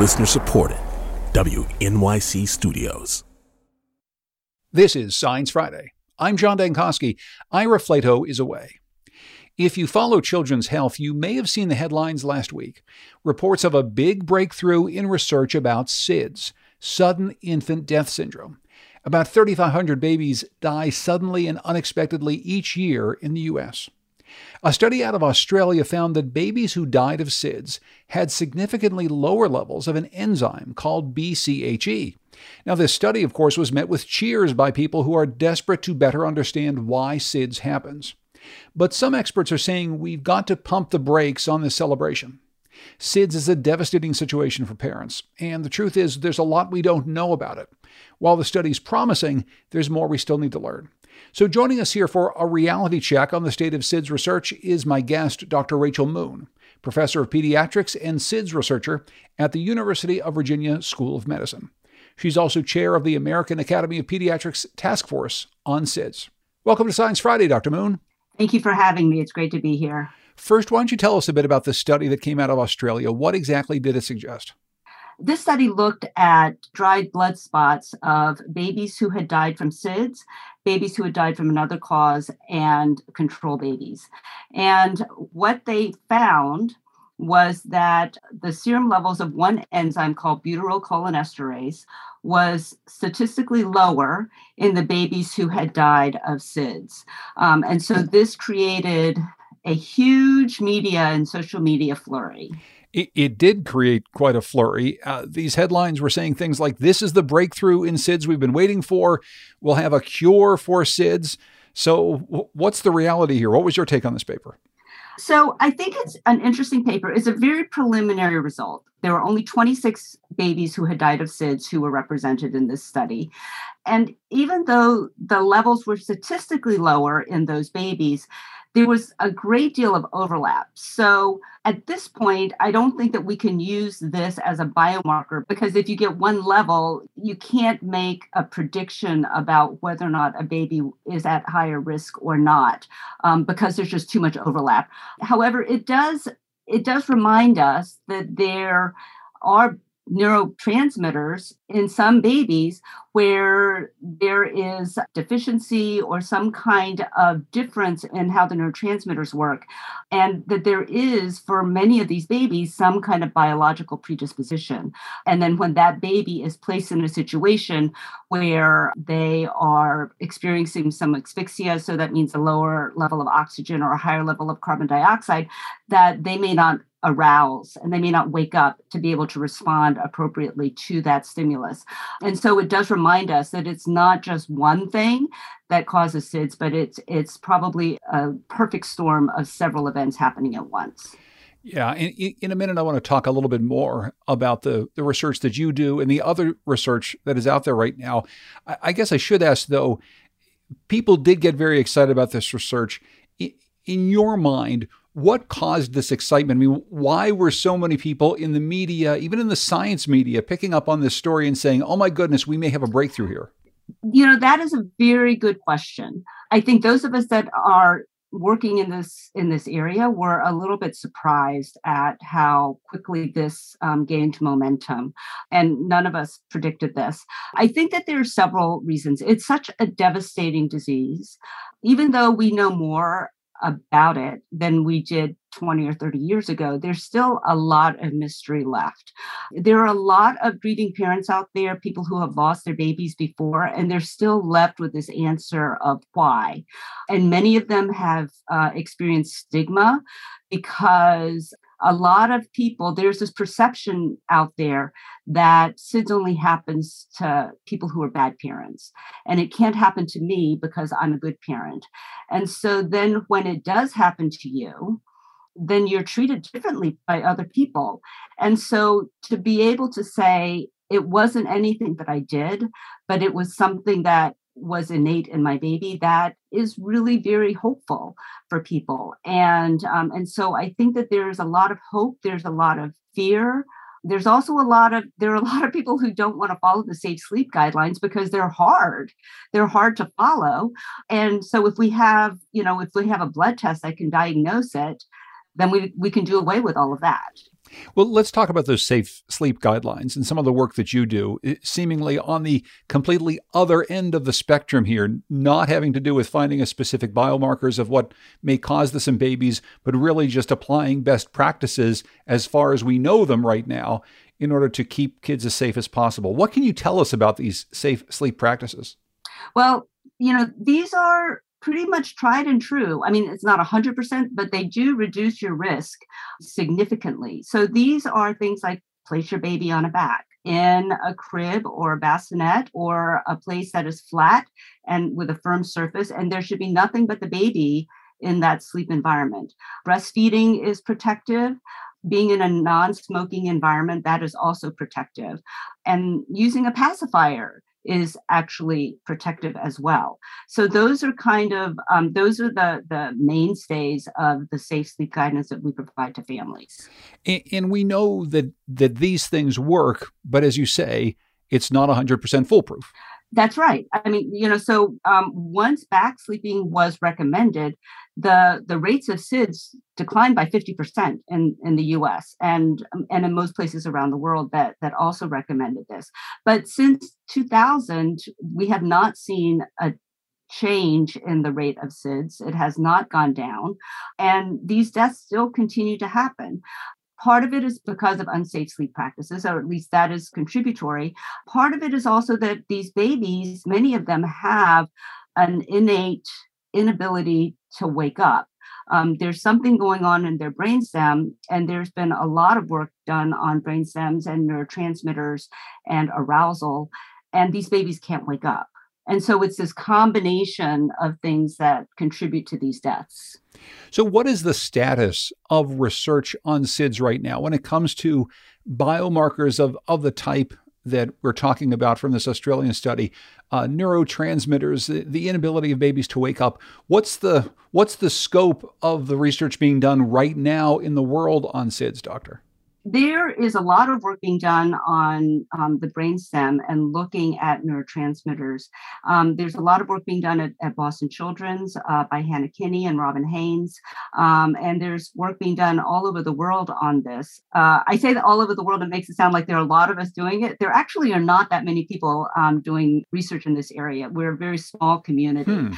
Listener supported. WNYC Studios. This is Science Friday. I'm John Dankosky. Ira Flatow is away. If you follow children's health, you may have seen the headlines last week. Reports of a big breakthrough in research about SIDS, sudden infant death syndrome. About 3,500 babies die suddenly and unexpectedly each year in the U.S. A study out of Australia found that babies who died of SIDS had significantly lower levels of an enzyme called BCHE. Now, this study, of course, was met with cheers by people who are desperate to better understand why SIDS happens. But some experts are saying we've got to pump the brakes on this celebration. SIDS is a devastating situation for parents, and the truth is there's a lot we don't know about it. While the study's promising, there's more we still need to learn. So, joining us here for a reality check on the state of SIDS research is my guest, Dr. Rachel Moon, professor of pediatrics and SIDS researcher at the University of Virginia School of Medicine. She's also chair of the American Academy of Pediatrics Task Force on SIDS. Welcome to Science Friday, Dr. Moon. Thank you for having me. It's great to be here. First, why don't you tell us a bit about the study that came out of Australia? What exactly did it suggest? This study looked at dried blood spots of babies who had died from SIDS, babies who had died from another cause, and control babies. And what they found was that the serum levels of one enzyme called butyrylcholinesterase was statistically lower in the babies who had died of SIDS. Um, and so this created a huge media and social media flurry it, it did create quite a flurry. Uh, these headlines were saying things like, This is the breakthrough in SIDS we've been waiting for. We'll have a cure for SIDS. So, w- what's the reality here? What was your take on this paper? So, I think it's an interesting paper. It's a very preliminary result. There were only 26 babies who had died of SIDS who were represented in this study. And even though the levels were statistically lower in those babies, there was a great deal of overlap. So at this point, I don't think that we can use this as a biomarker because if you get one level, you can't make a prediction about whether or not a baby is at higher risk or not um, because there's just too much overlap. However, it does it does remind us that there are neurotransmitters in some babies where there is deficiency or some kind of difference in how the neurotransmitters work. And that there is for many of these babies some kind of biological predisposition. And then when that baby is placed in a situation where they are experiencing some asphyxia so that means a lower level of oxygen or a higher level of carbon dioxide that they may not arouse and they may not wake up to be able to respond appropriately to that stimulus. And so it does remind us that it's not just one thing that causes SIDS, but it's it's probably a perfect storm of several events happening at once. Yeah, in, in a minute, I want to talk a little bit more about the, the research that you do and the other research that is out there right now. I, I guess I should ask, though, people did get very excited about this research. In your mind, what caused this excitement? I mean, why were so many people in the media, even in the science media, picking up on this story and saying, oh my goodness, we may have a breakthrough here? You know, that is a very good question. I think those of us that are working in this in this area were a little bit surprised at how quickly this um, gained momentum and none of us predicted this i think that there are several reasons it's such a devastating disease even though we know more about it than we did 20 or 30 years ago, there's still a lot of mystery left. There are a lot of grieving parents out there, people who have lost their babies before, and they're still left with this answer of why. And many of them have uh, experienced stigma because a lot of people, there's this perception out there that SIDS only happens to people who are bad parents. And it can't happen to me because I'm a good parent. And so then when it does happen to you, then you're treated differently by other people. And so to be able to say, it wasn't anything that I did, but it was something that was innate in my baby that is really very hopeful for people. And um, and so i think that there's a lot of hope there's a lot of fear. There's also a lot of there are a lot of people who don't want to follow the safe sleep guidelines because they're hard they're hard to follow. And so if we have you know if we have a blood test that can diagnose it then we, we can do away with all of that. Well, let's talk about those safe sleep guidelines and some of the work that you do, eh, seemingly on the completely other end of the spectrum here, not having to do with finding a specific biomarkers of what may cause this in babies, but really just applying best practices as far as we know them right now in order to keep kids as safe as possible. What can you tell us about these safe sleep practices? Well, you know, these are pretty much tried and true. I mean, it's not 100%, but they do reduce your risk significantly. So these are things like place your baby on a back in a crib or a bassinet or a place that is flat and with a firm surface. And there should be nothing but the baby in that sleep environment. Breastfeeding is protective. Being in a non smoking environment, that is also protective. And using a pacifier is actually protective as well. So those are kind of um, those are the the mainstays of the safe sleep guidance that we provide to families. And, and we know that that these things work, but as you say, it's not 100% foolproof. That's right. I mean, you know, so um, once back sleeping was recommended, the the rates of SIDS declined by 50% in, in the US and, and in most places around the world that, that also recommended this. But since 2000, we have not seen a change in the rate of SIDS. It has not gone down. And these deaths still continue to happen. Part of it is because of unsafe sleep practices, or at least that is contributory. Part of it is also that these babies, many of them have an innate inability to wake up. Um, there's something going on in their brainstem, and there's been a lot of work done on brainstems and neurotransmitters and arousal, and these babies can't wake up. And so it's this combination of things that contribute to these deaths. So, what is the status of research on SIDS right now when it comes to biomarkers of, of the type that we're talking about from this Australian study, uh, neurotransmitters, the, the, inability of babies to wake up. What's the what's the scope of the research being done right now in the world on SIDS, doctor? There is a lot of work being done on um, the brainstem and looking at neurotransmitters. Um, there's a lot of work being done at, at Boston Children's uh, by Hannah Kinney and Robin Haynes. Um, and there's work being done all over the world on this. Uh, I say that all over the world, it makes it sound like there are a lot of us doing it. There actually are not that many people um, doing research in this area. We're a very small community. Hmm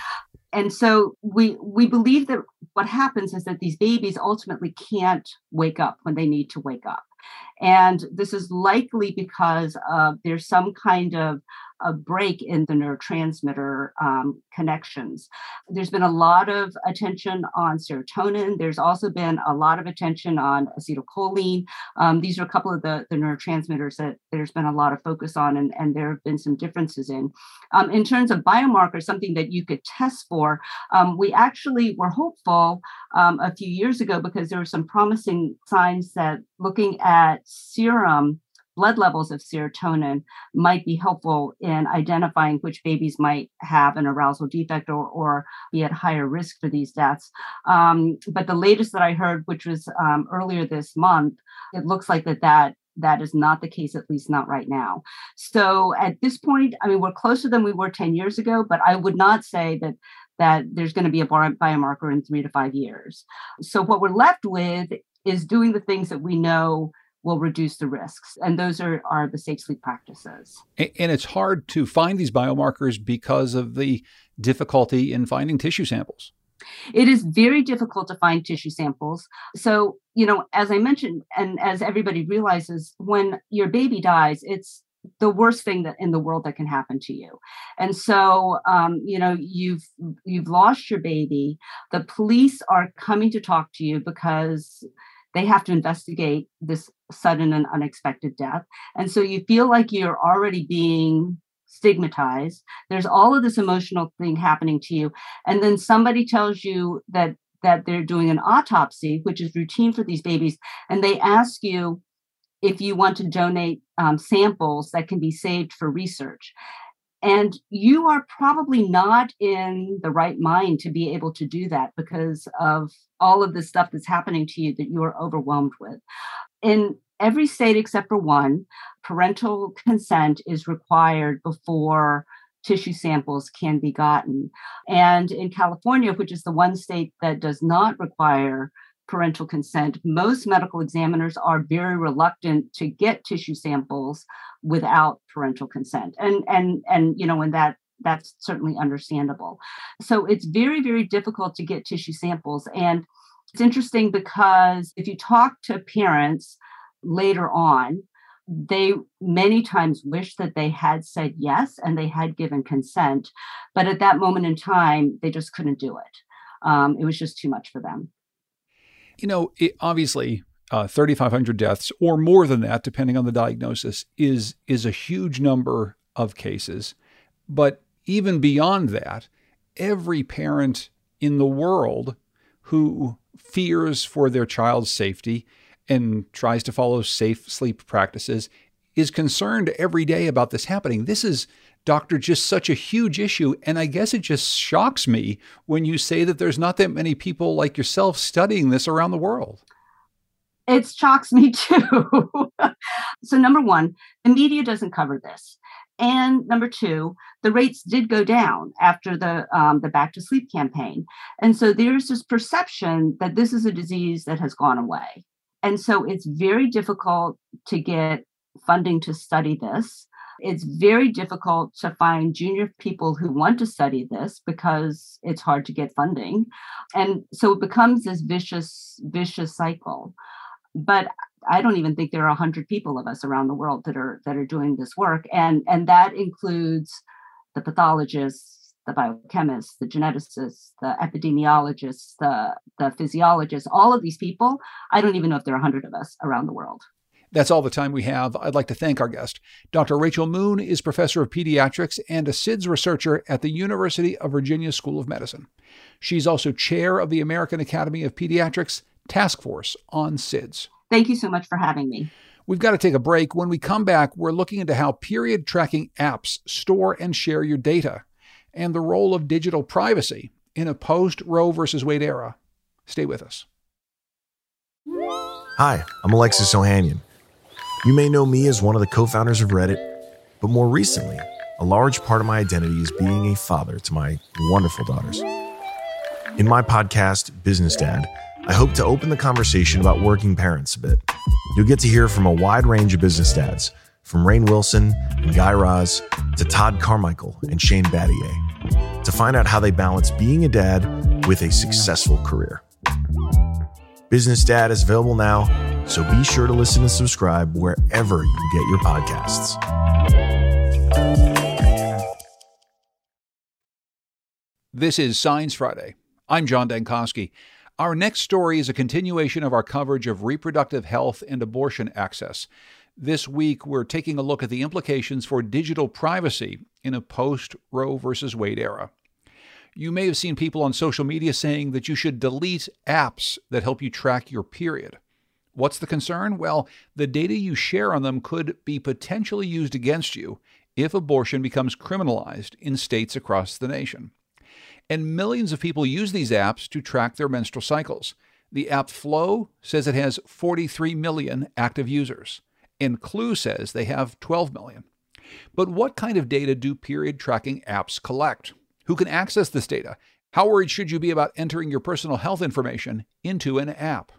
and so we we believe that what happens is that these babies ultimately can't wake up when they need to wake up. And this is likely because uh, there's some kind of a break in the neurotransmitter um, connections. There's been a lot of attention on serotonin. There's also been a lot of attention on acetylcholine. Um, these are a couple of the, the neurotransmitters that there's been a lot of focus on, and, and there have been some differences in. Um, in terms of biomarkers, something that you could test for, um, we actually were hopeful um, a few years ago because there were some promising signs that looking at serum blood levels of serotonin might be helpful in identifying which babies might have an arousal defect or, or be at higher risk for these deaths. Um, but the latest that I heard, which was um, earlier this month, it looks like that that that is not the case, at least not right now. So at this point, I mean, we're closer than we were 10 years ago, but I would not say that that there's going to be a biomarker in three to five years. So what we're left with is doing the things that we know will reduce the risks. And those are, are the safe sleep practices. And it's hard to find these biomarkers because of the difficulty in finding tissue samples. It is very difficult to find tissue samples. So, you know, as I mentioned, and as everybody realizes, when your baby dies, it's the worst thing that in the world that can happen to you and so um, you know you've you've lost your baby the police are coming to talk to you because they have to investigate this sudden and unexpected death. And so you feel like you're already being stigmatized. There's all of this emotional thing happening to you. And then somebody tells you that that they're doing an autopsy, which is routine for these babies, and they ask you if you want to donate um, samples that can be saved for research. And you are probably not in the right mind to be able to do that because of all of the stuff that's happening to you that you are overwhelmed with. In every state except for one, parental consent is required before tissue samples can be gotten. And in California, which is the one state that does not require parental consent. Most medical examiners are very reluctant to get tissue samples without parental consent. And and and you know, when that that's certainly understandable. So it's very, very difficult to get tissue samples. And it's interesting because if you talk to parents later on, they many times wish that they had said yes and they had given consent. But at that moment in time, they just couldn't do it. Um, it was just too much for them. You know, it, obviously, uh, 3,500 deaths or more than that, depending on the diagnosis, is is a huge number of cases. But even beyond that, every parent in the world who fears for their child's safety and tries to follow safe sleep practices is concerned every day about this happening. This is, doctor, just such a huge issue. And I guess it just shocks me when you say that there's not that many people like yourself studying this around the world. It shocks me too. so, number one, the media doesn't cover this. And number two, the rates did go down after the um, the back to sleep campaign, and so there's this perception that this is a disease that has gone away, and so it's very difficult to get funding to study this. It's very difficult to find junior people who want to study this because it's hard to get funding, and so it becomes this vicious vicious cycle. But I don't even think there are 100 people of us around the world that are that are doing this work and and that includes the pathologists the biochemists the geneticists the epidemiologists the the physiologists all of these people I don't even know if there are 100 of us around the world that's all the time we have. I'd like to thank our guest. Dr. Rachel Moon is professor of pediatrics and a SIDS researcher at the University of Virginia School of Medicine. She's also chair of the American Academy of Pediatrics Task Force on SIDS. Thank you so much for having me. We've got to take a break. When we come back, we're looking into how period tracking apps store and share your data and the role of digital privacy in a post Roe versus Wade era. Stay with us. Hi, I'm Alexis Ohanian. You may know me as one of the co founders of Reddit, but more recently, a large part of my identity is being a father to my wonderful daughters. In my podcast, Business Dad, I hope to open the conversation about working parents a bit. You'll get to hear from a wide range of business dads, from Rainn Wilson and Guy Raz to Todd Carmichael and Shane Battier, to find out how they balance being a dad with a successful career. Business Dad is available now, so be sure to listen and subscribe wherever you get your podcasts. This is Science Friday. I'm John Dankosky. Our next story is a continuation of our coverage of reproductive health and abortion access. This week, we're taking a look at the implications for digital privacy in a post Roe v. Wade era. You may have seen people on social media saying that you should delete apps that help you track your period. What's the concern? Well, the data you share on them could be potentially used against you if abortion becomes criminalized in states across the nation and millions of people use these apps to track their menstrual cycles. The app Flow says it has 43 million active users, and Clue says they have 12 million. But what kind of data do period tracking apps collect? Who can access this data? How worried should you be about entering your personal health information into an app?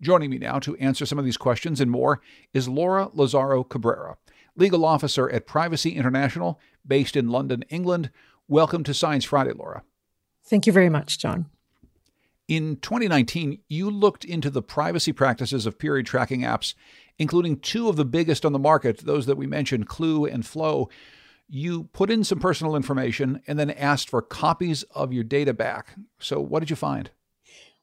Joining me now to answer some of these questions and more is Laura Lazaro Cabrera, legal officer at Privacy International, based in London, England. Welcome to Science Friday, Laura. Thank you very much, John. In 2019, you looked into the privacy practices of period tracking apps, including two of the biggest on the market, those that we mentioned, Clue and Flow. You put in some personal information and then asked for copies of your data back. So, what did you find?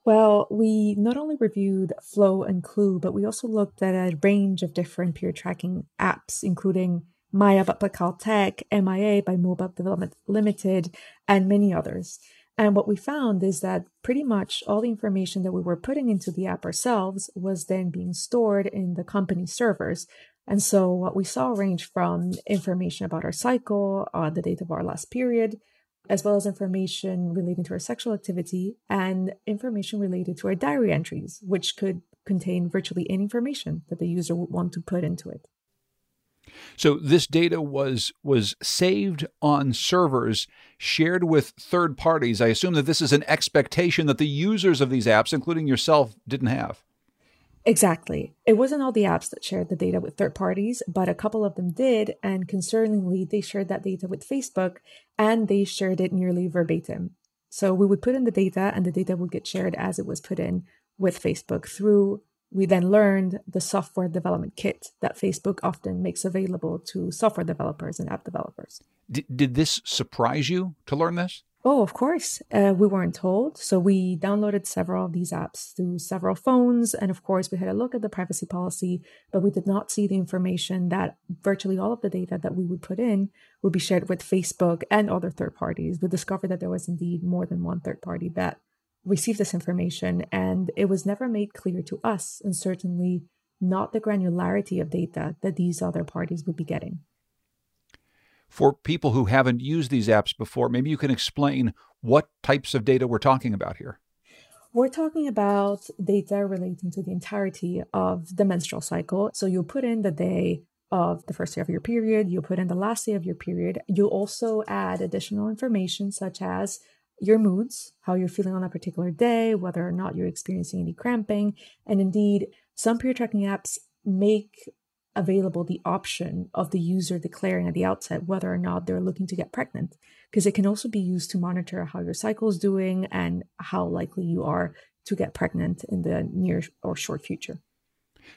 Well, we not only reviewed Flow and Clue, but we also looked at a range of different period tracking apps, including Maya by Plackal Tech, MIA by Mobile Development Limited, and many others. And what we found is that pretty much all the information that we were putting into the app ourselves was then being stored in the company servers. And so what we saw ranged from information about our cycle, the date of our last period, as well as information relating to our sexual activity and information related to our diary entries, which could contain virtually any information that the user would want to put into it. So this data was was saved on servers shared with third parties. I assume that this is an expectation that the users of these apps, including yourself, didn't have. Exactly. It wasn't all the apps that shared the data with third parties, but a couple of them did. And concerningly, they shared that data with Facebook and they shared it nearly verbatim. So we would put in the data and the data would get shared as it was put in with Facebook through we then learned the software development kit that Facebook often makes available to software developers and app developers. D- did this surprise you to learn this? Oh, of course. Uh, we weren't told. So we downloaded several of these apps through several phones. And of course, we had a look at the privacy policy, but we did not see the information that virtually all of the data that we would put in would be shared with Facebook and other third parties. We discovered that there was indeed more than one third party that received this information, and it was never made clear to us, and certainly not the granularity of data that these other parties would be getting. For people who haven't used these apps before, maybe you can explain what types of data we're talking about here. We're talking about data relating to the entirety of the menstrual cycle. So you'll put in the day of the first day of your period, you'll put in the last day of your period. You'll also add additional information such as your moods, how you're feeling on a particular day, whether or not you're experiencing any cramping. And indeed, some period tracking apps make available the option of the user declaring at the outset whether or not they're looking to get pregnant, because it can also be used to monitor how your cycle is doing and how likely you are to get pregnant in the near or short future.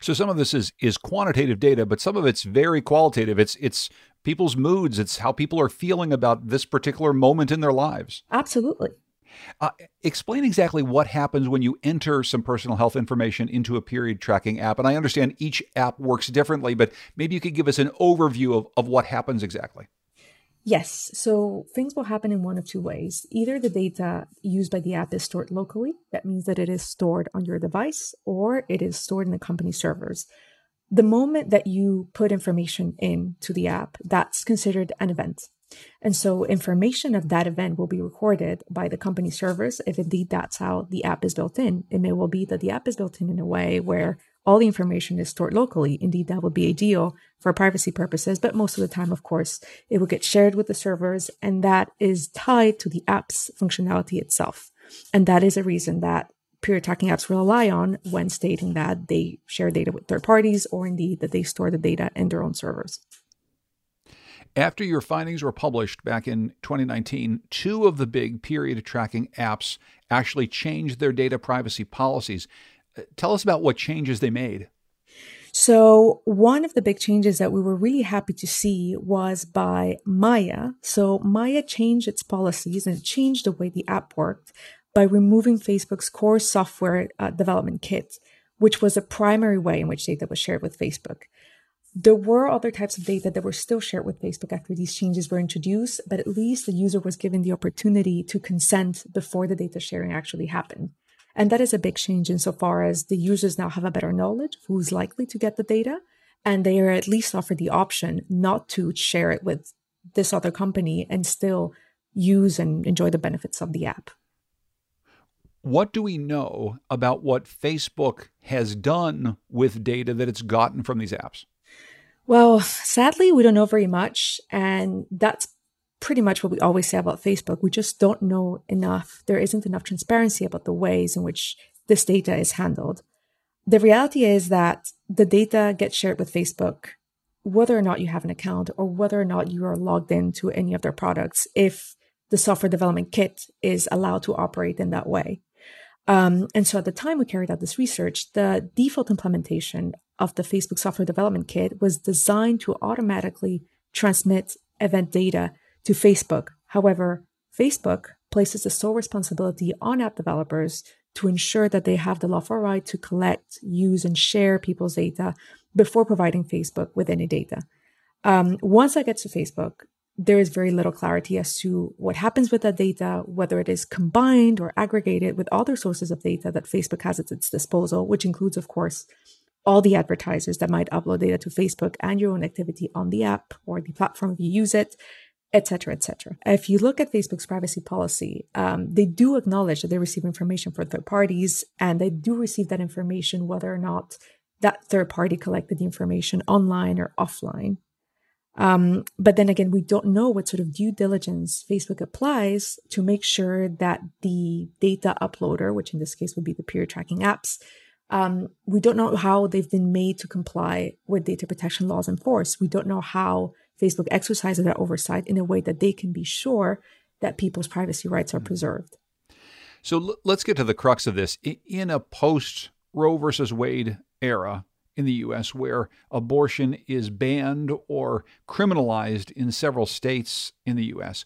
So some of this is is quantitative data, but some of it's very qualitative. It's it's people's moods. It's how people are feeling about this particular moment in their lives. Absolutely. Uh, explain exactly what happens when you enter some personal health information into a period tracking app. And I understand each app works differently, but maybe you could give us an overview of, of what happens exactly. Yes. So things will happen in one of two ways. Either the data used by the app is stored locally, that means that it is stored on your device, or it is stored in the company servers. The moment that you put information into the app, that's considered an event. And so information of that event will be recorded by the company servers if indeed that's how the app is built in. It may well be that the app is built in in a way where all the information is stored locally. Indeed, that would be ideal for privacy purposes, but most of the time, of course, it will get shared with the servers, and that is tied to the app's functionality itself. And that is a reason that peer tracking apps rely on when stating that they share data with third parties or indeed that they store the data in their own servers. After your findings were published back in 2019, two of the big period tracking apps actually changed their data privacy policies. Tell us about what changes they made. So, one of the big changes that we were really happy to see was by Maya. So, Maya changed its policies and changed the way the app worked by removing Facebook's core software uh, development kit, which was a primary way in which data was shared with Facebook. There were other types of data that were still shared with Facebook after these changes were introduced, but at least the user was given the opportunity to consent before the data sharing actually happened. And that is a big change insofar as the users now have a better knowledge of who's likely to get the data. And they are at least offered the option not to share it with this other company and still use and enjoy the benefits of the app. What do we know about what Facebook has done with data that it's gotten from these apps? Well, sadly, we don't know very much. And that's pretty much what we always say about Facebook. We just don't know enough. There isn't enough transparency about the ways in which this data is handled. The reality is that the data gets shared with Facebook, whether or not you have an account or whether or not you are logged into any of their products, if the software development kit is allowed to operate in that way. Um, and so at the time we carried out this research, the default implementation of the Facebook software development kit was designed to automatically transmit event data to Facebook. However, Facebook places the sole responsibility on app developers to ensure that they have the lawful right to collect, use, and share people's data before providing Facebook with any data. Um, once that gets to Facebook, there is very little clarity as to what happens with that data, whether it is combined or aggregated with other sources of data that Facebook has at its disposal, which includes, of course, all the advertisers that might upload data to Facebook and your own activity on the app or the platform you use it, etc., etc. If you look at Facebook's privacy policy, um, they do acknowledge that they receive information from third parties, and they do receive that information whether or not that third party collected the information online or offline. Um, but then again, we don't know what sort of due diligence Facebook applies to make sure that the data uploader, which in this case would be the peer tracking apps, um, we don't know how they've been made to comply with data protection laws in force. We don't know how Facebook exercises that oversight in a way that they can be sure that people's privacy rights are mm-hmm. preserved. So l- let's get to the crux of this. In a post Roe versus Wade era, in the US where abortion is banned or criminalized in several states in the US.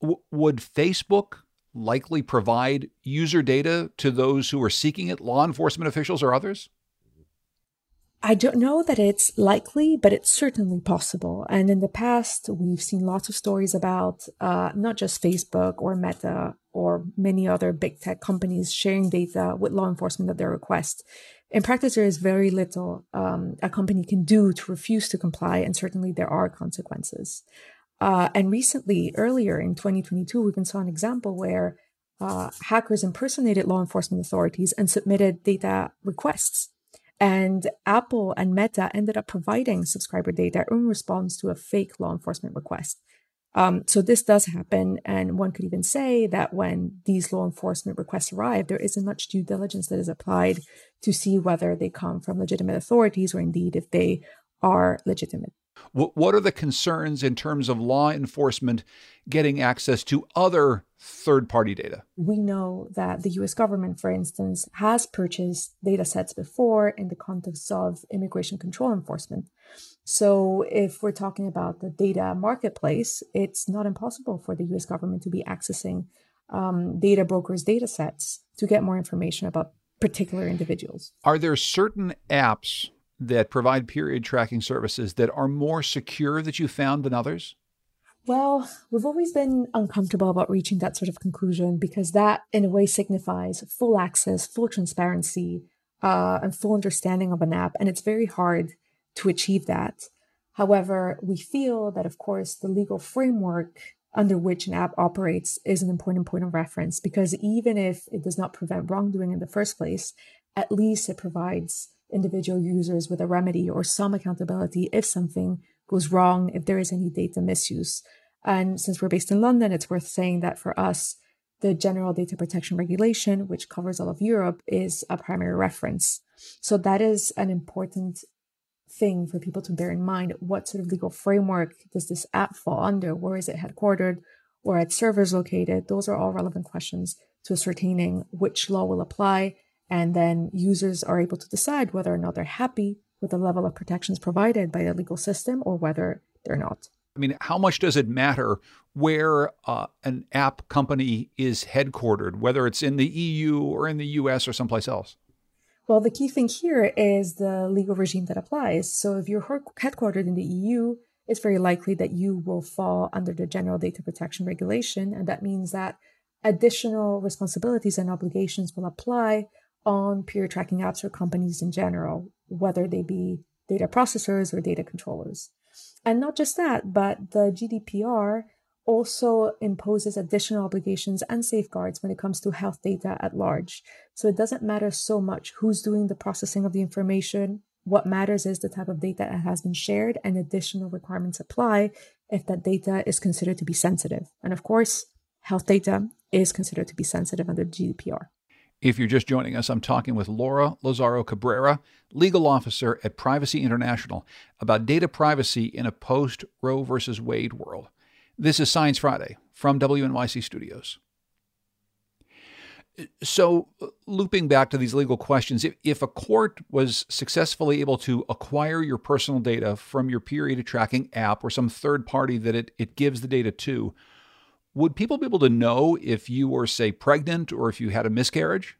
W- would Facebook likely provide user data to those who are seeking it, law enforcement officials or others? I don't know that it's likely, but it's certainly possible. And in the past, we've seen lots of stories about uh, not just Facebook or Meta or many other big tech companies sharing data with law enforcement at their request in practice, there is very little um, a company can do to refuse to comply, and certainly there are consequences. Uh, and recently, earlier in 2022, we even saw an example where uh, hackers impersonated law enforcement authorities and submitted data requests. And Apple and Meta ended up providing subscriber data in response to a fake law enforcement request. Um, so this does happen, and one could even say that when these law enforcement requests arrive, there isn't much due diligence that is applied to see whether they come from legitimate authorities or indeed if they are legitimate. What are the concerns in terms of law enforcement getting access to other third party data? We know that the US government, for instance, has purchased data sets before in the context of immigration control enforcement. So, if we're talking about the data marketplace, it's not impossible for the US government to be accessing um, data brokers' data sets to get more information about particular individuals. Are there certain apps that provide period tracking services that are more secure that you found than others? Well, we've always been uncomfortable about reaching that sort of conclusion because that, in a way, signifies full access, full transparency, uh, and full understanding of an app. And it's very hard to achieve that. However, we feel that, of course, the legal framework under which an app operates is an important point of reference because even if it does not prevent wrongdoing in the first place, at least it provides individual users with a remedy or some accountability if something goes wrong, if there is any data misuse. And since we're based in London, it's worth saying that for us, the General Data Protection Regulation, which covers all of Europe, is a primary reference. So that is an important thing for people to bear in mind. What sort of legal framework does this app fall under? Where is it headquartered? Where its servers located? Those are all relevant questions to ascertaining which law will apply. And then users are able to decide whether or not they're happy with the level of protections provided by the legal system or whether they're not. I mean, how much does it matter where uh, an app company is headquartered, whether it's in the EU or in the US or someplace else? Well, the key thing here is the legal regime that applies. So if you're headquartered in the EU, it's very likely that you will fall under the General Data Protection Regulation. And that means that additional responsibilities and obligations will apply on peer tracking apps or companies in general, whether they be data processors or data controllers. And not just that, but the GDPR also imposes additional obligations and safeguards when it comes to health data at large. So it doesn't matter so much who's doing the processing of the information. What matters is the type of data that has been shared and additional requirements apply if that data is considered to be sensitive. And of course, health data is considered to be sensitive under GDPR. If you're just joining us, I'm talking with Laura Lazaro Cabrera, legal officer at Privacy International, about data privacy in a post Roe versus Wade world. This is Science Friday from WNYC Studios. So, looping back to these legal questions, if, if a court was successfully able to acquire your personal data from your period tracking app or some third party that it, it gives the data to, would people be able to know if you were, say, pregnant or if you had a miscarriage?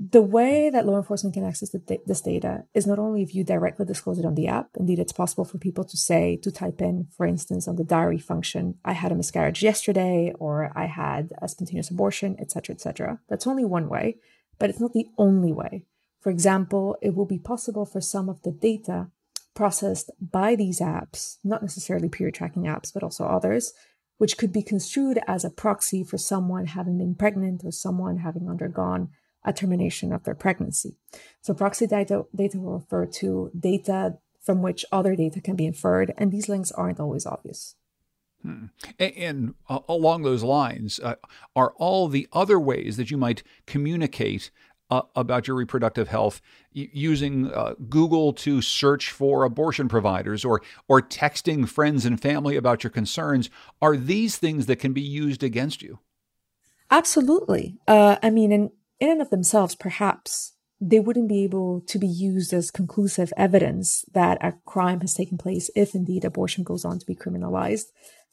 the way that law enforcement can access this data is not only if you directly disclose it on the app. Indeed, it's possible for people to say, to type in, for instance, on the diary function, I had a miscarriage yesterday, or I had a spontaneous abortion, etc., etc. That's only one way, but it's not the only way. For example, it will be possible for some of the data processed by these apps, not necessarily period tracking apps, but also others, which could be construed as a proxy for someone having been pregnant or someone having undergone a termination of their pregnancy. So proxy data, data will refer to data from which other data can be inferred, and these links aren't always obvious. Hmm. And, and uh, along those lines, uh, are all the other ways that you might communicate uh, about your reproductive health using uh, Google to search for abortion providers or or texting friends and family about your concerns? Are these things that can be used against you? Absolutely. Uh, I mean, in in and of themselves, perhaps they wouldn't be able to be used as conclusive evidence that a crime has taken place if indeed abortion goes on to be criminalized.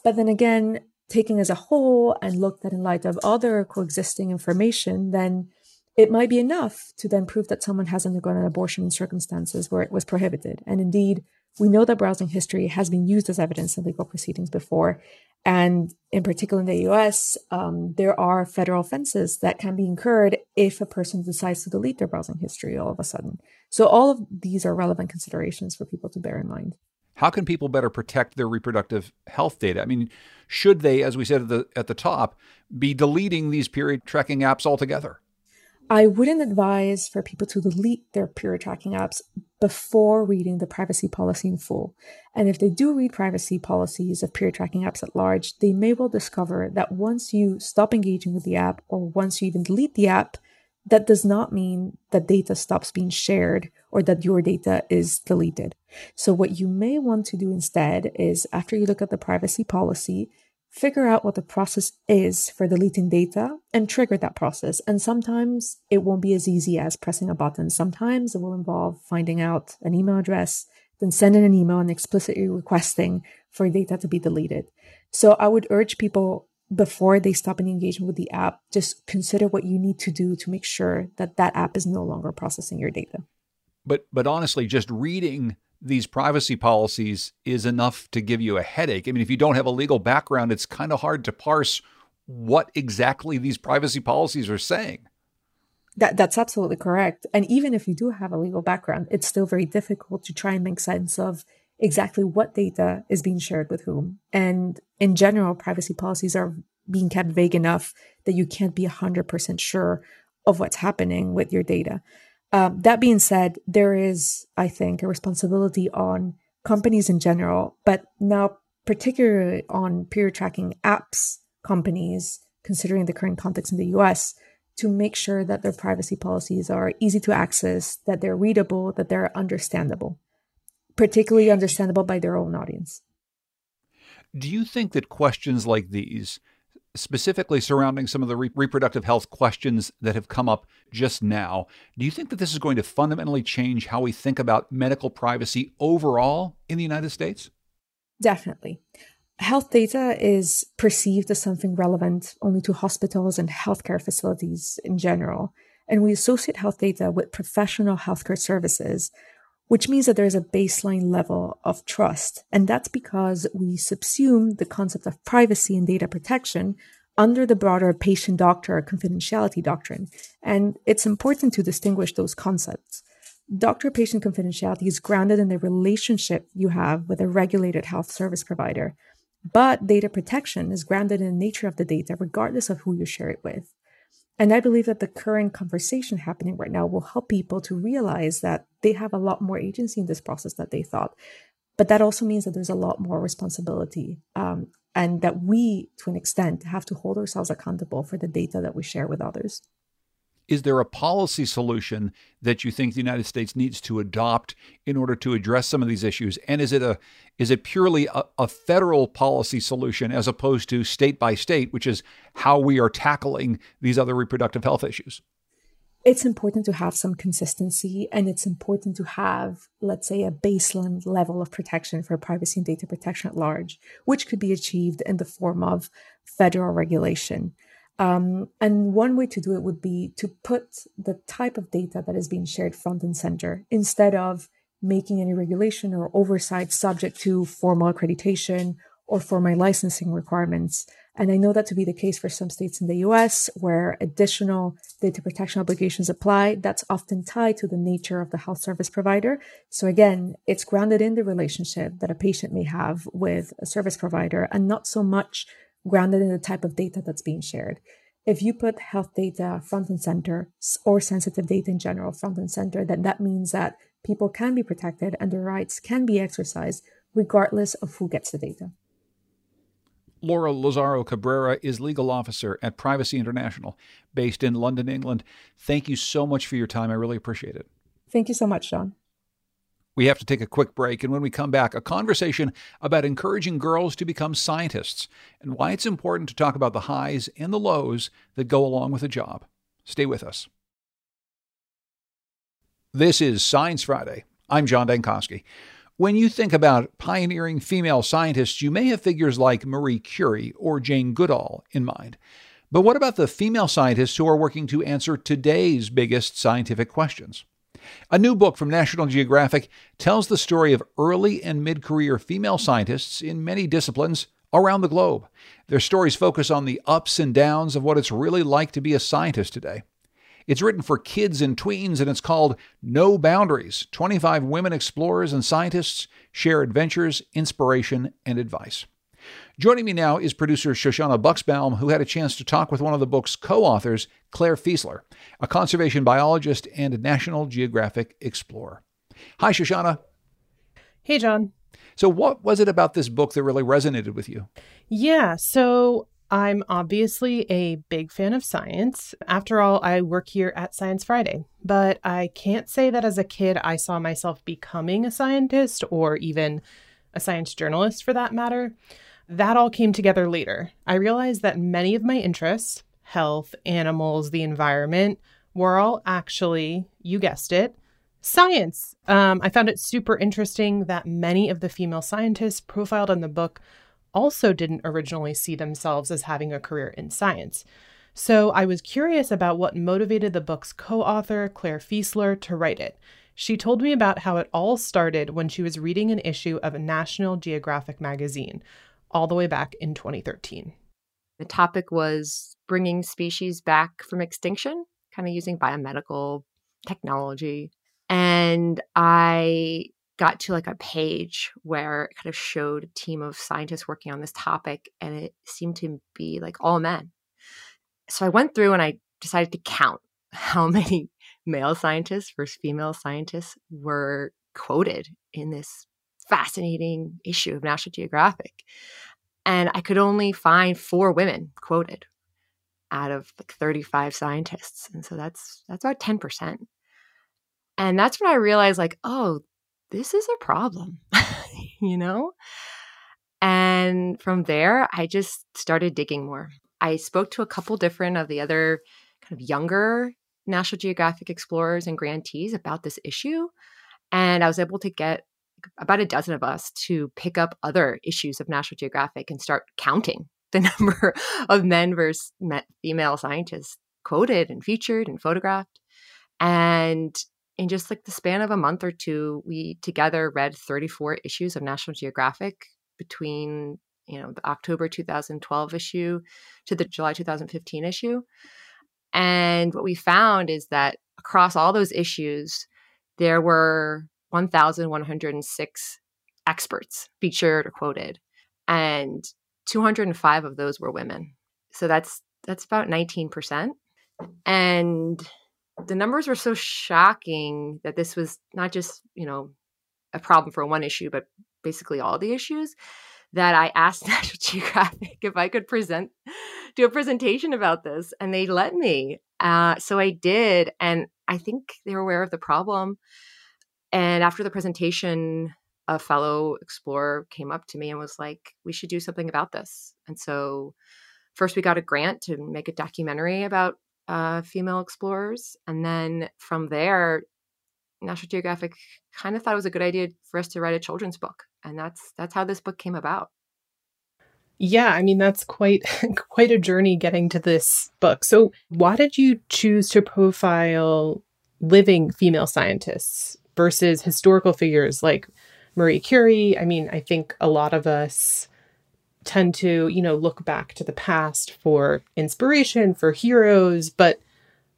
But then again, taking as a whole and looked at in light of other coexisting information, then it might be enough to then prove that someone has undergone an abortion in circumstances where it was prohibited. And indeed, we know that browsing history has been used as evidence in legal proceedings before. And in particular in the US, um, there are federal offenses that can be incurred if a person decides to delete their browsing history all of a sudden. So all of these are relevant considerations for people to bear in mind. How can people better protect their reproductive health data? I mean, should they, as we said at the at the top, be deleting these period tracking apps altogether? I wouldn't advise for people to delete their peer tracking apps before reading the privacy policy in full. And if they do read privacy policies of peer tracking apps at large, they may well discover that once you stop engaging with the app or once you even delete the app, that does not mean that data stops being shared or that your data is deleted. So, what you may want to do instead is after you look at the privacy policy, figure out what the process is for deleting data and trigger that process. And sometimes it won't be as easy as pressing a button. Sometimes it will involve finding out an email address, then sending an email and explicitly requesting for data to be deleted. So I would urge people before they stop any engagement with the app, just consider what you need to do to make sure that that app is no longer processing your data. But but honestly, just reading these privacy policies is enough to give you a headache. I mean, if you don't have a legal background, it's kind of hard to parse what exactly these privacy policies are saying. That that's absolutely correct. And even if you do have a legal background, it's still very difficult to try and make sense of exactly what data is being shared with whom. And in general, privacy policies are being kept vague enough that you can't be 100% sure of what's happening with your data. Um, that being said, there is, I think, a responsibility on companies in general, but now particularly on peer tracking apps companies, considering the current context in the US, to make sure that their privacy policies are easy to access, that they're readable, that they're understandable, particularly understandable by their own audience. Do you think that questions like these specifically surrounding some of the re- reproductive health questions that have come up just now. Do you think that this is going to fundamentally change how we think about medical privacy overall in the United States? Definitely. Health data is perceived as something relevant only to hospitals and healthcare facilities in general. And we associate health data with professional healthcare services, which means that there's a baseline level of trust. And that's because we subsume the concept of privacy and data protection under the broader patient doctor confidentiality doctrine. And it's important to distinguish those concepts. Doctor patient confidentiality is grounded in the relationship you have with a regulated health service provider. But data protection is grounded in the nature of the data, regardless of who you share it with. And I believe that the current conversation happening right now will help people to realize that they have a lot more agency in this process that they thought. But that also means that there's a lot more responsibility um, and that we, to an extent, have to hold ourselves accountable for the data that we share with others. Is there a policy solution that you think the United States needs to adopt in order to address some of these issues? And is it a is it purely a, a federal policy solution as opposed to state by state, which is how we are tackling these other reproductive health issues? It's important to have some consistency and it's important to have, let's say, a baseline level of protection for privacy and data protection at large, which could be achieved in the form of federal regulation. Um, and one way to do it would be to put the type of data that is being shared front and center instead of making any regulation or oversight subject to formal accreditation or formal licensing requirements. And I know that to be the case for some states in the US where additional data protection obligations apply. That's often tied to the nature of the health service provider. So again, it's grounded in the relationship that a patient may have with a service provider and not so much grounded in the type of data that's being shared. If you put health data front and center or sensitive data in general front and center, then that means that people can be protected and their rights can be exercised regardless of who gets the data. Laura Lazaro Cabrera is legal officer at Privacy International, based in London, England. Thank you so much for your time. I really appreciate it. Thank you so much, John. We have to take a quick break, and when we come back, a conversation about encouraging girls to become scientists and why it's important to talk about the highs and the lows that go along with a job. Stay with us. This is Science Friday. I'm John Dankosky. When you think about pioneering female scientists, you may have figures like Marie Curie or Jane Goodall in mind. But what about the female scientists who are working to answer today's biggest scientific questions? A new book from National Geographic tells the story of early and mid career female scientists in many disciplines around the globe. Their stories focus on the ups and downs of what it's really like to be a scientist today. It's written for kids and tweens and it's called No Boundaries 25 Women Explorers and Scientists Share Adventures, Inspiration, and Advice. Joining me now is producer Shoshana Buxbaum, who had a chance to talk with one of the book's co authors, Clare Fieseler, a conservation biologist and National Geographic explorer. Hi, Shoshana. Hey, John. So, what was it about this book that really resonated with you? Yeah, so I'm obviously a big fan of science. After all, I work here at Science Friday, but I can't say that as a kid I saw myself becoming a scientist or even a science journalist for that matter. That all came together later. I realized that many of my interests, health, animals, the environment, were all actually, you guessed it, science. Um, I found it super interesting that many of the female scientists profiled in the book also didn't originally see themselves as having a career in science. So I was curious about what motivated the book's co author, Clare Fieseler, to write it. She told me about how it all started when she was reading an issue of National Geographic magazine, all the way back in 2013. The topic was bringing species back from extinction, kind of using biomedical technology. And I got to like a page where it kind of showed a team of scientists working on this topic, and it seemed to be like all men. So I went through and I decided to count how many male scientists versus female scientists were quoted in this fascinating issue of National Geographic. And I could only find four women quoted out of like 35 scientists. And so that's that's about 10%. And that's when I realized like, oh, this is a problem, you know? And from there, I just started digging more. I spoke to a couple different of the other kind of younger National Geographic explorers and grantees about this issue. And I was able to get about a dozen of us to pick up other issues of National Geographic and start counting the number of men versus female scientists quoted and featured and photographed. And in just like the span of a month or two, we together read 34 issues of National Geographic between you know the October 2012 issue to the July 2015 issue. And what we found is that across all those issues, there were 1,106 experts featured or quoted, and 205 of those were women. So that's that's about 19%. And the numbers were so shocking that this was not just, you know, a problem for one issue, but basically all the issues that I asked National Geographic if I could present do a presentation about this, and they let me. Uh, so I did, and I think they were aware of the problem. And after the presentation, a fellow explorer came up to me and was like, "We should do something about this." And so, first we got a grant to make a documentary about uh, female explorers, and then from there, National Geographic kind of thought it was a good idea for us to write a children's book, and that's that's how this book came about. Yeah, I mean that's quite quite a journey getting to this book. So, why did you choose to profile living female scientists versus historical figures like Marie Curie? I mean, I think a lot of us tend to, you know, look back to the past for inspiration, for heroes, but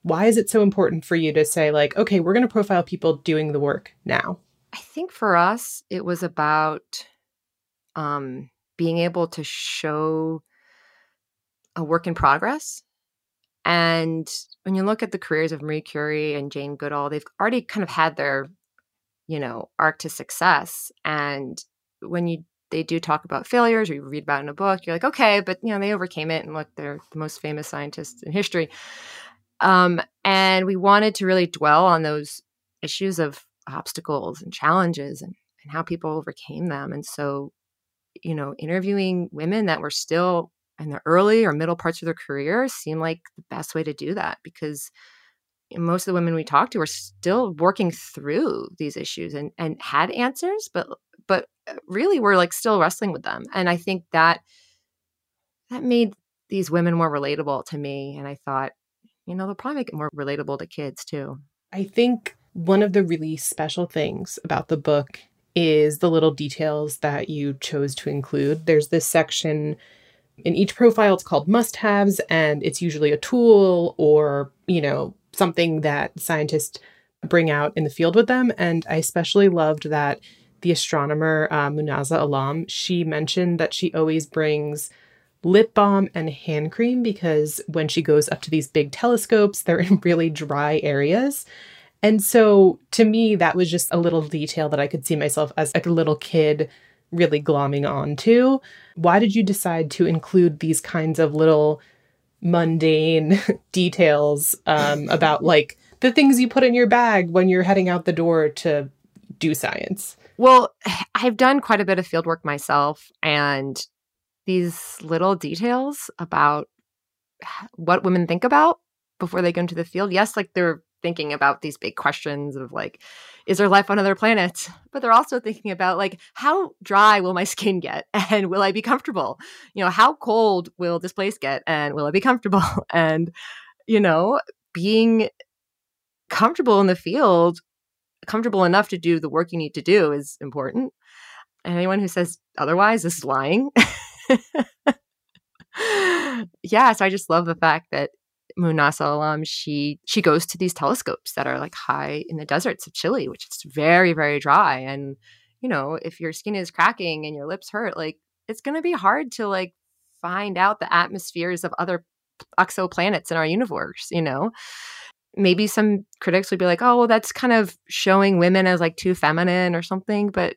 why is it so important for you to say like, okay, we're going to profile people doing the work now? I think for us it was about um being able to show a work in progress. And when you look at the careers of Marie Curie and Jane Goodall, they've already kind of had their you know, arc to success. And when you they do talk about failures or you read about in a book, you're like, okay, but you know, they overcame it and look, they're the most famous scientists in history. Um, and we wanted to really dwell on those issues of obstacles and challenges and, and how people overcame them. And so, you know, interviewing women that were still in the early or middle parts of their career seemed like the best way to do that because most of the women we talked to were still working through these issues and and had answers but but uh, really were like still wrestling with them. And i think that that made these women more relatable to me and i thought you know they'll probably make it more relatable to kids too. I think one of the really special things about the book is the little details that you chose to include. There's this section in each profile it's called must haves and it's usually a tool or you know something that scientists bring out in the field with them. And I especially loved that the astronomer uh, Munazza Alam, she mentioned that she always brings lip balm and hand cream because when she goes up to these big telescopes, they're in really dry areas. And so to me, that was just a little detail that I could see myself as a little kid really glomming onto. Why did you decide to include these kinds of little mundane details um, about like the things you put in your bag when you're heading out the door to do science? Well, I've done quite a bit of field work myself, and these little details about what women think about before they go into the field. Yes, like they're thinking about these big questions of like, is there life on other planets? But they're also thinking about like, how dry will my skin get and will I be comfortable? You know, how cold will this place get and will I be comfortable? And, you know, being comfortable in the field, comfortable enough to do the work you need to do is important. And anyone who says otherwise is lying. yeah, so I just love the fact that Munazza Alam, she she goes to these telescopes that are like high in the deserts of Chile, which is very very dry. And you know, if your skin is cracking and your lips hurt, like it's going to be hard to like find out the atmospheres of other exoplanets in our universe. You know, maybe some critics would be like, "Oh, that's kind of showing women as like too feminine or something," but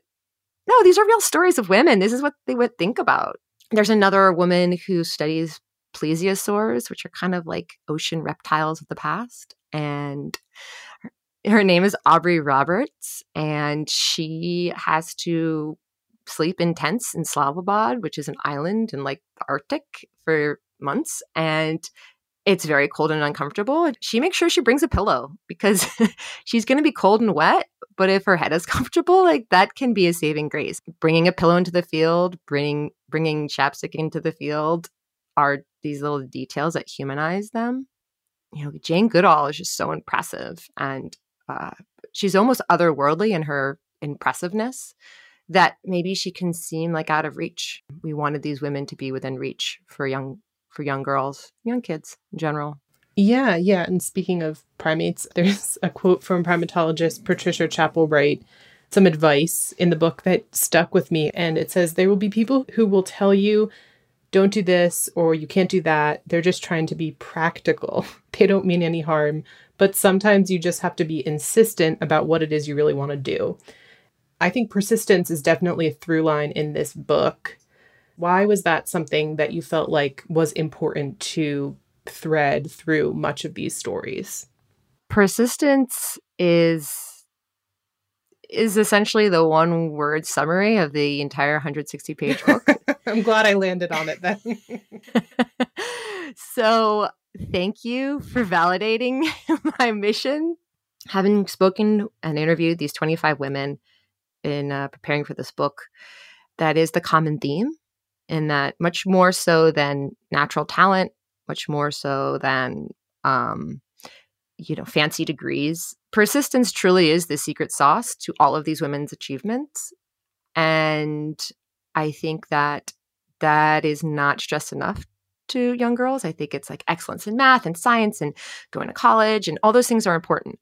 no, these are real stories of women. This is what they would think about. There's another woman who studies plesiosaurs, which are kind of like ocean reptiles of the past. And her name is Aubrey Roberts, and she has to sleep in tents in Svalbard, which is an island in like the Arctic, for months. And it's very cold and uncomfortable. She makes sure she brings a pillow because she's going to be cold and wet. But if her head is comfortable, like that can be a saving grace. Bringing a pillow into the field, bringing bringing chapstick into the field, are these little details that humanize them. You know, Jane Goodall is just so impressive, and uh, she's almost otherworldly in her impressiveness that maybe she can seem like out of reach. We wanted these women to be within reach for young for young girls, young kids in general. Yeah, yeah. And speaking of primates, there's a quote from primatologist Patricia Chapple Wright, some advice in the book that stuck with me. And it says, There will be people who will tell you don't do this or you can't do that. They're just trying to be practical. They don't mean any harm, but sometimes you just have to be insistent about what it is you really want to do. I think persistence is definitely a through line in this book. Why was that something that you felt like was important to thread through much of these stories? Persistence is is essentially the one word summary of the entire 160 page book. I'm glad I landed on it then. so, thank you for validating my mission. Having spoken and interviewed these 25 women in uh, preparing for this book, that is the common theme, in that much more so than natural talent, much more so than um, you know fancy degrees persistence truly is the secret sauce to all of these women's achievements and i think that that is not stressed enough to young girls i think it's like excellence in math and science and going to college and all those things are important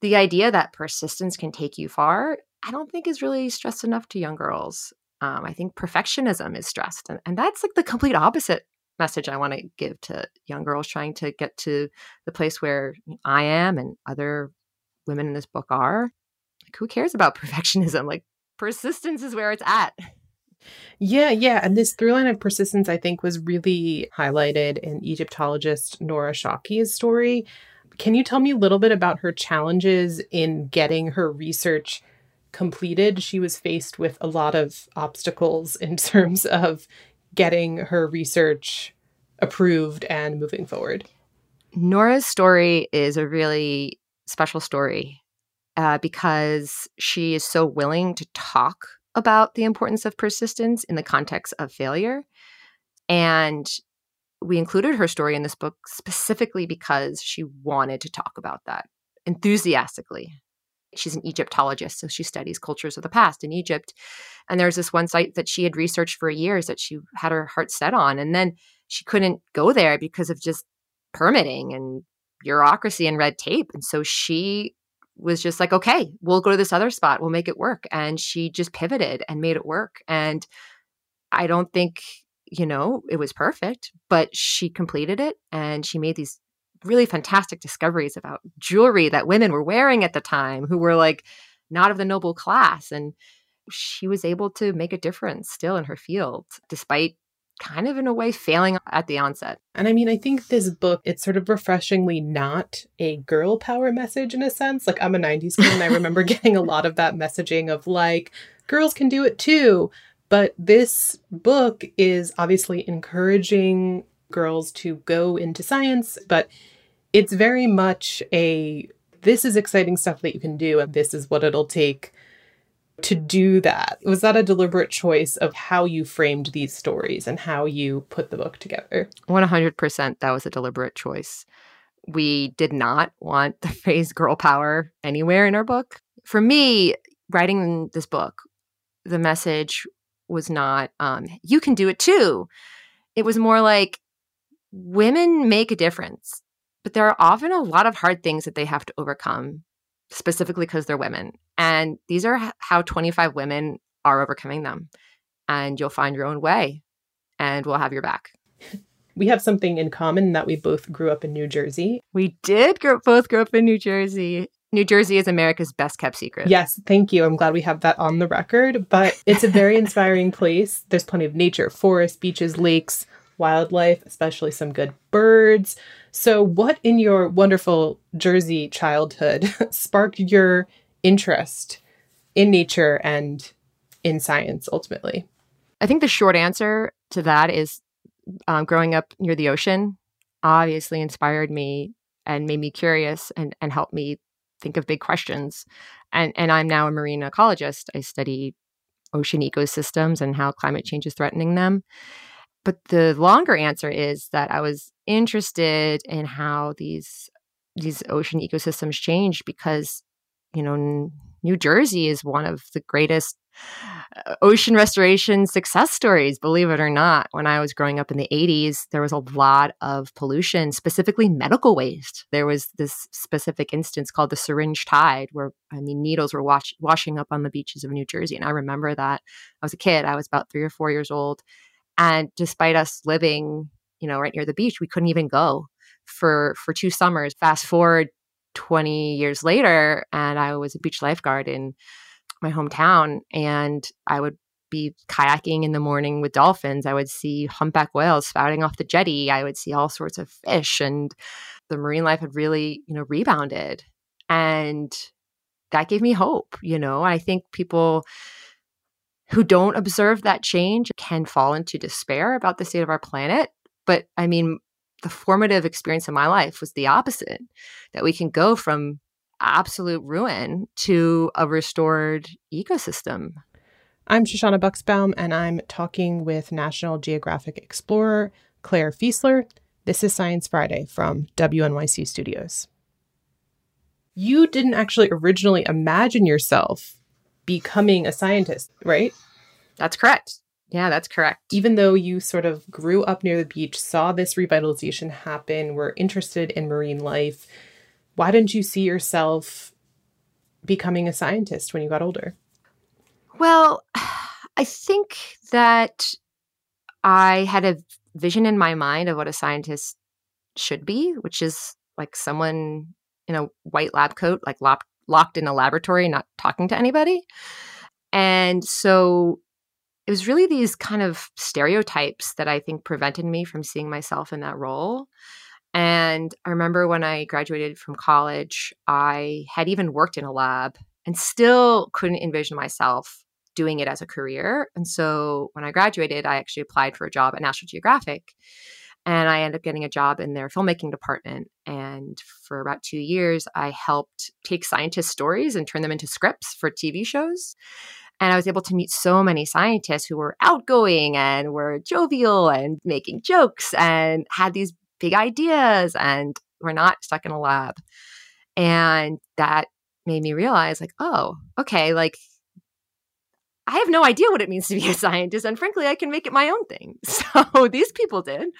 the idea that persistence can take you far i don't think is really stressed enough to young girls um, i think perfectionism is stressed and, and that's like the complete opposite message I want to give to young girls trying to get to the place where I am and other women in this book are. Like, who cares about perfectionism? Like persistence is where it's at. Yeah, yeah. And this through line of persistence, I think, was really highlighted in Egyptologist Nora Shawki's story. Can you tell me a little bit about her challenges in getting her research completed? She was faced with a lot of obstacles in terms of getting her research approved and moving forward. Nora's story is a really special story uh, because she is so willing to talk about the importance of persistence in the context of failure. And we included her story in this book specifically because she wanted to talk about that enthusiastically. She's an Egyptologist, so she studies cultures of the past in Egypt. And there's this one site that she had researched for years that she had her heart set on. And then she couldn't go there because of just permitting and bureaucracy and red tape. And so she was just like, okay, we'll go to this other spot. We'll make it work. And she just pivoted and made it work. And I don't think, you know, it was perfect, but she completed it and she made these really fantastic discoveries about jewelry that women were wearing at the time who were like not of the noble class. And she was able to make a difference still in her field, despite kind of in a way failing at the onset. And I mean, I think this book, it's sort of refreshingly not a girl power message in a sense. Like, I'm a 90s kid and I remember getting a lot of that messaging of like, girls can do it too. But this book is obviously encouraging girls to go into science, but it's very much a this is exciting stuff that you can do, and this is what it'll take to do that? Was that a deliberate choice of how you framed these stories and how you put the book together? 100% that was a deliberate choice. We did not want the phrase girl power anywhere in our book. For me, writing this book, the message was not, um, you can do it too. It was more like, women make a difference, but there are often a lot of hard things that they have to overcome specifically because they're women. And these are how 25 women are overcoming them. And you'll find your own way, and we'll have your back. We have something in common that we both grew up in New Jersey. We did grow, both grow up in New Jersey. New Jersey is America's best kept secret. Yes, thank you. I'm glad we have that on the record. But it's a very inspiring place. There's plenty of nature, forests, beaches, lakes, wildlife, especially some good birds. So, what in your wonderful Jersey childhood sparked your interest in nature and in science ultimately? I think the short answer to that is um, growing up near the ocean obviously inspired me and made me curious and, and helped me think of big questions. And, and I'm now a marine ecologist. I study ocean ecosystems and how climate change is threatening them. But the longer answer is that I was interested in how these these ocean ecosystems change because you know New Jersey is one of the greatest uh, ocean restoration success stories, believe it or not. When I was growing up in the 80s, there was a lot of pollution, specifically medical waste. There was this specific instance called the syringe tide, where, I mean, needles were wash- washing up on the beaches of New Jersey. And I remember that I was a kid, I was about three or four years old. And despite us living, you know, right near the beach, we couldn't even go for for two summers. Fast forward 20 years later, and I was a beach lifeguard in my hometown, and I would be kayaking in the morning with dolphins. I would see humpback whales spouting off the jetty. I would see all sorts of fish, and the marine life had really, you know, rebounded. And that gave me hope. You know, I think people who don't observe that change can fall into despair about the state of our planet. But I mean, the formative experience of my life was the opposite that we can go from absolute ruin to a restored ecosystem. I'm Shoshana Buxbaum, and I'm talking with National Geographic explorer Clare Fieseler. This is Science Friday from WNYC Studios. You didn't actually originally imagine yourself becoming a scientist, right? That's correct. Yeah, that's correct. Even though you sort of grew up near the beach, saw this revitalization happen, were interested in marine life, why didn't you see yourself becoming a scientist when you got older? Well, I think that I had a vision in my mind of what a scientist should be, which is like someone in a white lab coat, like locked, locked in a laboratory, not talking to anybody. And so it was really these kind of stereotypes that I think prevented me from seeing myself in that role. And I remember when I graduated from college, I had even worked in a lab and still couldn't envision myself doing it as a career. And so when I graduated, I actually applied for a job at National Geographic. And I ended up getting a job in their filmmaking department. And for about two years, I helped take scientist stories and turn them into scripts for TV shows. And I was able to meet so many scientists who were outgoing and were jovial and making jokes and had these big ideas and were not stuck in a lab. And that made me realize, like, oh, okay, like I have no idea what it means to be a scientist. And frankly, I can make it my own thing. So these people did.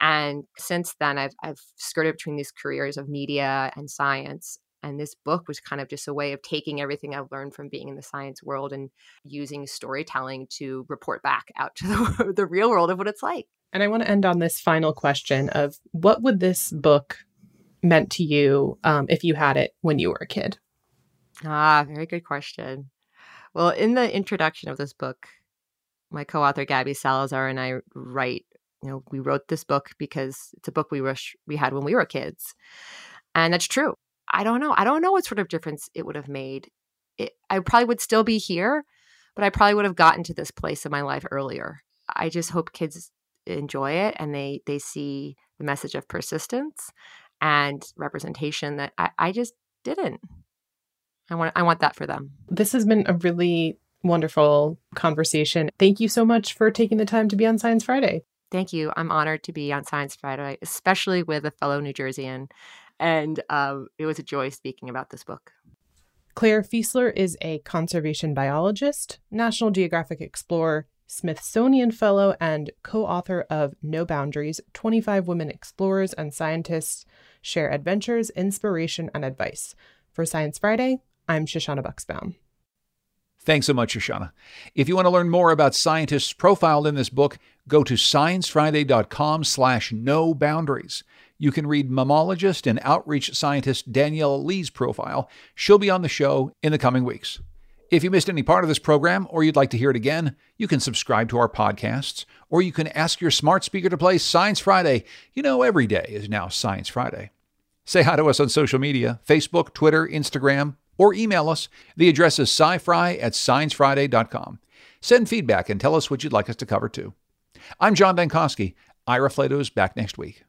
And since then, I've, I've skirted between these careers of media and science. And this book was kind of just a way of taking everything I've learned from being in the science world and using storytelling to report back out to the, the real world of what it's like. And I want to end on this final question of what would this book meant to you um, if you had it when you were a kid? Ah, very good question. Well, in the introduction of this book, my co-author Gabby Salazar and I write, you know, we wrote this book because it's a book we wish we had when we were kids. And that's true. I don't know. I don't know what sort of difference it would have made. It, I probably would still be here, but I probably would have gotten to this place in my life earlier. I just hope kids enjoy it and they they see the message of persistence and representation that I, I just didn't. I want I want that for them. This has been a really wonderful conversation. Thank you so much for taking the time to be on Science Friday. Thank you. I'm honored to be on Science Friday, especially with a fellow New Jerseyan. And um, it was a joy speaking about this book. Clare Fieseler is a conservation biologist, National Geographic explorer, Smithsonian Fellow, and co author of No Boundaries 25 Women Explorers and Scientists Share Adventures, Inspiration, and Advice. For Science Friday, I'm Shoshana Buxbaum. Thanks so much, Shoshana. If you want to learn more about scientists profiled in this book, go to sciencefriday.com slash no boundaries. You can read mammalogist and outreach scientist Danielle Lee's profile. She'll be on the show in the coming weeks. If you missed any part of this program or you'd like to hear it again, you can subscribe to our podcasts or you can ask your smart speaker to play Science Friday. You know, every day is now Science Friday. Say hi to us on social media Facebook, Twitter, Instagram, or email us. The address is scifri at sciencefriday.com. Send feedback and tell us what you'd like us to cover too. I'm John Dankosky. Ira Flatow's back next week.